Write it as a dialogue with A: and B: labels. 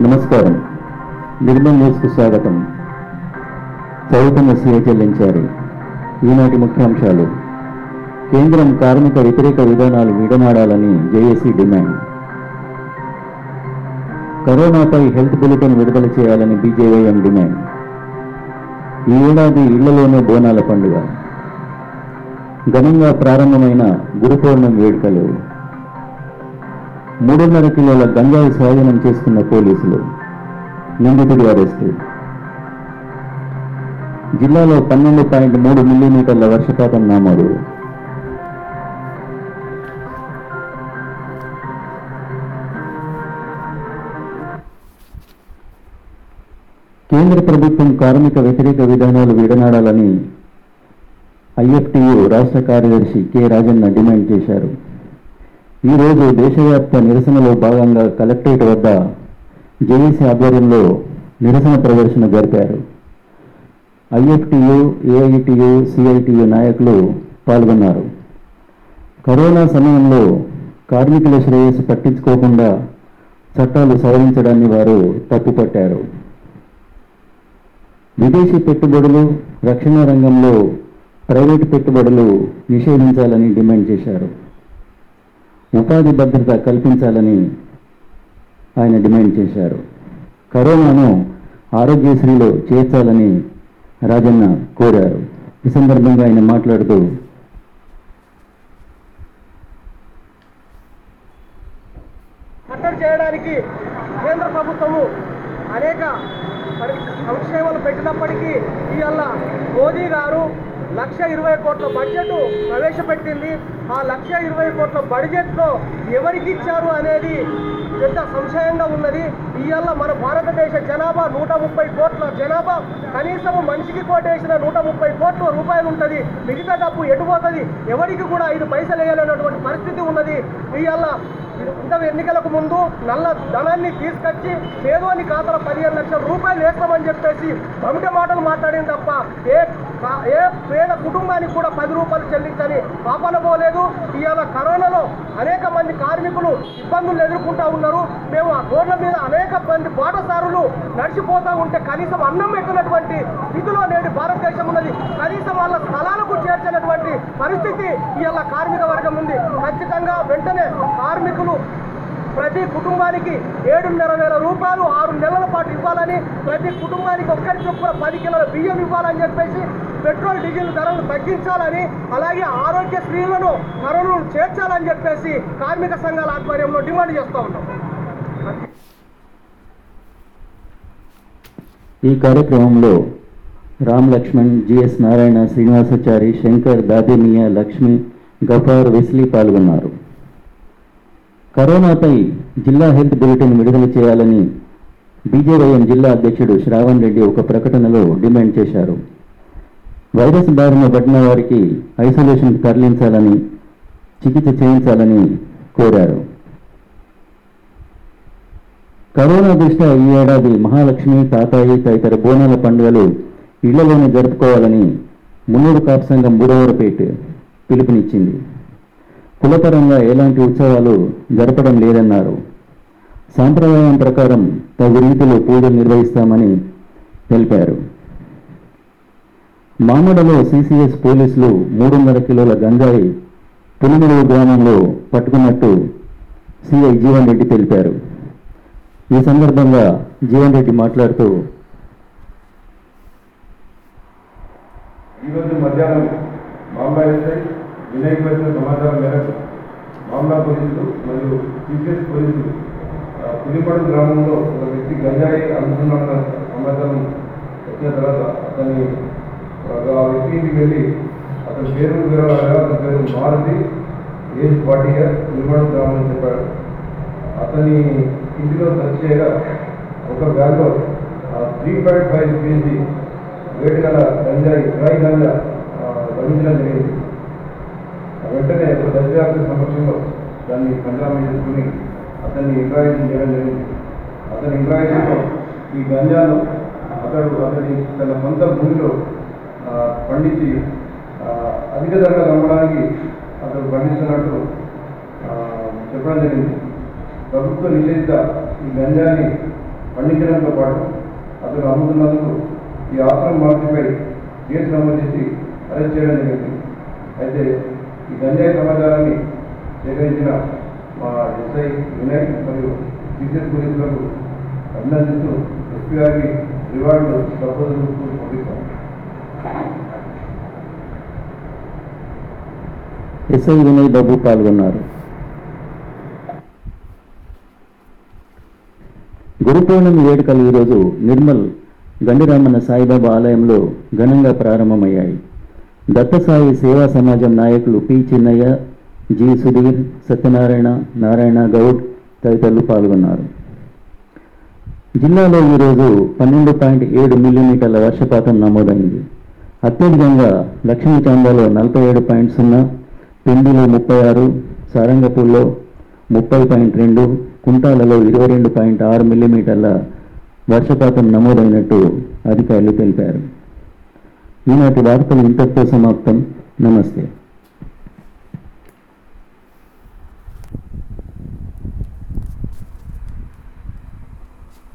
A: నమస్కారం. నిర్మల్ న్యూస్కు స్వాగతం. చదువుతున్న సీఏ చెల్లించారు. ఈనాటి ముఖ్యాంశాలు. కేంద్రం కార్మిక వ్యతిరేక విధానాలు విడనాడాలని జేఏసీ డిమాండ్. కరోనాపై హెల్త్ బులెటిన్ విడుదల చేయాలని బీజేవైఎం డిమాండ్. ఈ ఏడాది ఇళ్ళలోనే బోనాల పండుగ. ఘనంగా ప్రారంభమైన గురు పౌర్ణమి వేడుకలు. మూడున్నర కిలోల గంజాయి స్వాధీనం చేసుకున్న పోలీసులు నిందితుడి అరెస్టు. జిల్లాలో పన్నెండు పాయింట్ మూడు మిల్లీమీటర్ల వర్షపాతం నమోదు కేంద్ర ప్రభుత్వం కార్మిక వ్యతిరేక విధానాలు విడనాడాలని ఐఎఫ్టియు రాష్ట్ర కార్యదర్శి కె రాజన్న డిమాండ్ చేశారు. ఈరోజు దేశవ్యాప్త నిరసనలో భాగంగా కలెక్టరేట్ వద్ద జేఏసీ ఆధ్వర్యంలో నిరసన ప్రదర్శన జరిపారు. ఐఎఫ్టియు ఏఐటియు సిఐటియు నాయకులు పాల్గొన్నారు. కరోనా సమయంలో కార్మికుల శ్రేయస్సు పట్టించుకోకుండా చట్టాలు సవరించడాన్ని వారు తప్పుపట్టారు. విదేశీ పెట్టుబడులు రక్షణ రంగంలో ప్రైవేటు పెట్టుబడులు నిషేధించాలని డిమాండ్ చేశారు. ఉపాధి భద్రత కల్పించాలని ఆయన డిమాండ్ చేశారు. కరోనాను ఆరోగ్యశ్రీలో చేర్చాలని రాజన్న కోరారు. ఈ సందర్భంగా ఆయన మాట్లాడుతూ
B: చేయడానికి కేంద్ర ప్రభుత్వము అనేక సంక్షేమాలు పెట్టినప్పటికీ ఇవాళ మోదీ గారు లక్ష ఇరవై కోట్ల బడ్జెట్ ప్రవేశపెట్టింది. ఆ లక్ష ఇరవై కోట్ల బడ్జెట్లో ఎవరికి ఇచ్చారు అనేది పెద్ద సంశయంగా ఉన్నది. ఇవాళ మన భారతదేశ జనాభా నూట ముప్పై కోట్ల జనాభా. కనీసం మనిషికి కోటేసిన నూట ముప్పై కోట్ల రూపాయలు ఉంటుంది. మిగతా డబ్బు ఎటుపోతుంది ఎవరికి కూడా ఐదు పైసలు వేయాలనేటువంటి పరిస్థితి ఉన్నది. ఇవాళ ఇంత ఎన్నికలకు ముందు నల్ల ధనాన్ని తీసుకొచ్చి పేదోని ఖాతాలో పదిహేను లక్షల రూపాయలు వేస్తామని చెప్పేసి బమిట మాటలు మాట్లాడింది తప్ప ఏ ఏ పేద కుటుంబానికి కూడా పది రూపాయలు చెల్లించని పాపన పోలేదు. ఇవాళ కరోనాలో అనేక మంది కార్మికులు ఇబ్బందులు ఎదుర్కొంటా ఉన్నారు. మేము ఆ రోడ్ల మీద అనేక మంది బాటసారులు నడిచిపోతూ ఉంటే కనీసం అన్నం పెట్టినటువంటి స్థితిలో నేడు భారతదేశం ఉన్నది. కనీసం వాళ్ళ స్థలాలకు చేర్చినటువంటి పరిస్థితి ఇవాళ కార్మిక వర్గం ఉంది. ఖచ్చితంగా వెంటనే కార్మికులు ప్రతి కుటుంబానికి ఏడున్నర వేల రూపాయలు ఆరు నెలల పాటు ఇవ్వాలని ప్రతి కుటుంబానికి ఒక్కరి చొప్పున పది కిలోల బియ్యం ఇవ్వాలని చెప్పేసి పెట్రోల్ డీజిల్ ధరలు తగ్గించాలని అలాగే ఆరోగ్య స్త్రీలను కరోనాను చేర్చాలని చెప్పేసి కార్మిక సంఘాల ఆధ్వర్యంలో డిమాండ్ చేస్తూ ఉన్నాం.
A: ఈ కార్యక్రమంలో రామ్ లక్ష్మణ్ జిఎస్ నారాయణ శ్రీనివాసాచారి శంకర్ దాదిమియా లక్ష్మి గఫార్ వెస్లీ పాల్గొన్నారు. కరోనాపై జిల్లా హెల్త్ బులెటిన్ విడుదల చేయాలని బీజేవైఎం జిల్లా అధ్యక్షుడు శ్రావణ్ రెడ్డి ఒక ప్రకటనలో డిమాండ్ చేశారు. వైరస్ బారిన పడిన వారికి ఐసోలేషన్ తరలించాలని చికిత్స చేయించాలని కోరారు. కరోనా దృష్ట్యా ఈ ఏడాది మహాలక్ష్మి తాతాయి తదితర బోనాల పండుగలు ఇళ్ళలోనే జరుపుకోవాలని మున్నూరు కాపు సంఘం బుడవరపేట పిలుపునిచ్చింది. కులపరంగా ఎలాంటి ఉత్సవాలు జరపడం లేదన్నారు. సాంప్రదాయం ప్రకారం తగు రీతిలో పూజలు నిర్వహిస్తామని తెలిపారు. మామడలో సిసిఎస్ పోలీసులు మూడున్నర కిలోల గంజాయి పులిమడుగు గ్రామంలో పట్టుకున్నట్టు సిఐ జీవన్ రెడ్డి తెలిపారు. ఈ సందర్భంగా జీవన్ రెడ్డి మాట్లాడుతూ
C: ఈరోజు మధ్యాహ్నం మామలా వినాయక వచ్చిన సమాచారం మేరకు మామలా పోలీసులు మరియు టీచర్స్ పోలీసులు ఆ, పులిపడు గ్రామంలో ఒక వ్యక్తి గంజాయి అందుతున్న సమాచారం వచ్చిన తర్వాత అతన్ని ఆ వ్యక్తి ఇంటికి వెళ్ళి అతని పేరు వివరాలు అతని పేరు Maruti age forty year Pulipadu గ్రామం అని చెప్పాడు. అతని ఇంటిలో సెర్చ్ చేయగా ఒక బ్యాగ్లో త్రీ పాయింట్ ఫైవ్ కేజీ వేడి గల గంజాయి డ్రై గంజా లభించడం జరిగింది. వెంటనే ఒక దర్యాప్తు సమక్షంలో దాన్ని పంజాబ్ చేసుకుని అతన్ని ఇంట్రాగేషన్ చేయడం జరిగింది. అతని ఇంట్రాగేషన్లో ఈ గంజాను అతడు అతని తన సొంత భూమిలో పండించి అధిక ధరగా అమ్మడానికి అతడు పండిస్తున్నట్టు చెప్పడం జరిగింది. ప్రభుత్వ నిషేధిత ఈ గంజాన్ని పండించడంతో పాటు అతను అమ్ముతున్నందుకు ఈ ఆశ్రమ మార్చిపై కేసు నమోదు చేసి అరెస్ట్ చేయడం జరిగింది. అయితే ఈ గంజాయి సమాచారాన్ని సేకరించిన మా ఎస్ఐ వినయ్ మరియు టీచర్ పోలీసులకు అభినందిస్తూ ఎస్పీ గారికి రివార్డు ప్రపోజల్ పంపిస్తాం.
A: ఎస్ఐ వినయ్ బాబు పాల్గొన్నారు. గురు పౌర్ణమి వేడుకలు ఈరోజు నిర్మల్ గండిరామన్న సాయిబాబా ఆలయంలో ఘనంగా ప్రారంభమయ్యాయి. దత్తసాయి సేవా సమాజం నాయకులు పి. చిన్నయ్య జి. సుధీర్ సత్యనారాయణ నారాయణ గౌడ్ తదితరులు పాల్గొన్నారు. జిల్లాలో ఈరోజు పన్నెండు పాయింట్ ఏడు మిల్లీమీటర్ల వర్షపాతం నమోదైంది. అత్యధికంగా లక్ష్మీచాందాలో నలభై ఏడు పాయింట్ సున్నా పెండిలో ముప్పై ఆరు సారంగపూర్లో ముప్పై పాయింట్ రెండు కుంటాలలో ఇరవై రెండు పాయింట్ ఆరు మిల్లీమీటర్ల వర్షపాతం నమోదైనట్టు అధికారులు తెలిపారు. ఈనాటి వార్తలు ఇంతటితో సమాప్తం నమస్తే.